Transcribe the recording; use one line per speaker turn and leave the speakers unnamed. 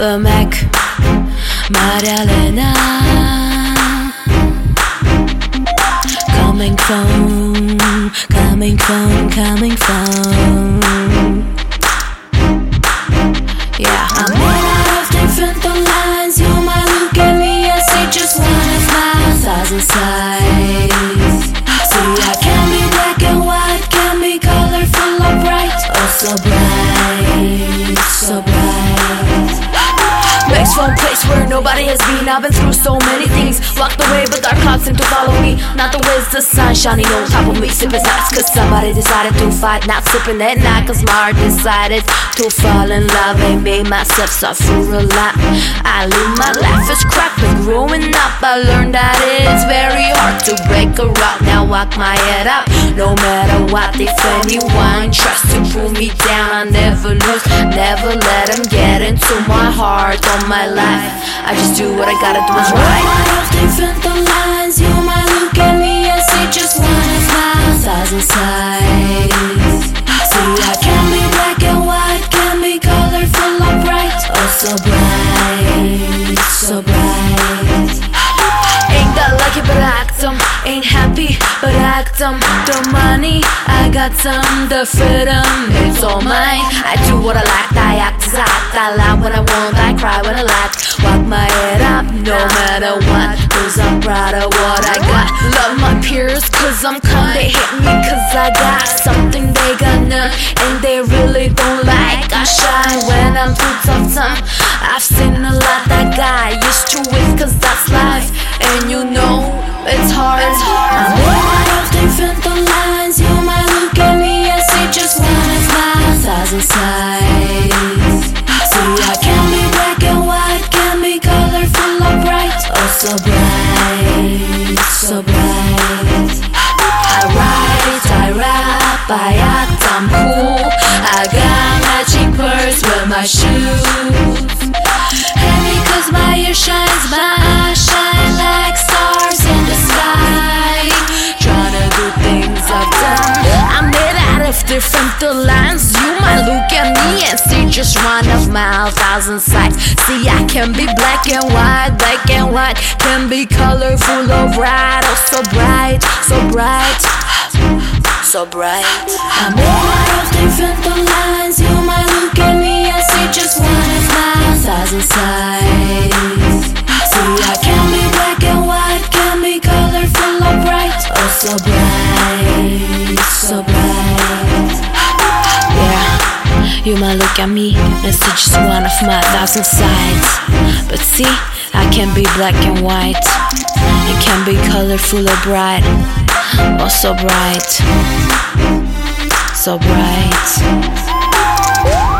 うまく回られない Coming from Coming from Coming from. Yeah I'm made out of different lines. You might look at me and say just one of my thousand sides For a place where nobody has been. I've been through so many things. Walked away but dark clouds seem to follow me. Not the ways the sun shining on top of me. Sipping nights cause somebody decided to fight. Not sipping at night cause my heart decided To fall in love. And made myself suffer a lot. I live my life as crap but growing up. I learned that it's very hard to break a rock. Now walk my head up. No matter what if anyone tries to pull me down I never lose, never let them get into my heart All my life. I just do what I gotta do is right them The money. I got some The freedom. It's all mine. I do what I like. I act as I act. I laugh when I want. I cry when I laugh. Walk my head up no matter what. Cause I'm proud of what I got. Love my peers cause I'm kind They hate me cause I got something they got none And they really don't like. I shine when I'm through tough time. I've seen a lot that guy used to it cause that's life. And you know it's hard. I'm made thousand sides See I can be black and white Can be colorful or bright. Oh so bright, so bright. I write, I rap, I act, I'm cool. I got matching purse with my shoes. And because my ear shines, my eyes shine like stars in the sky. Tryna do things I've done. I'm made out of different lines look at me and see just one of my thousand sides See I can be black and white, black and white Can be colorful or bright, oh so bright, so bright so bright. I'm made out different lines. You might look at me and see just one of my thousand sides. But see, I can be black and white. It can be colorful or bright. Oh, so bright, so bright.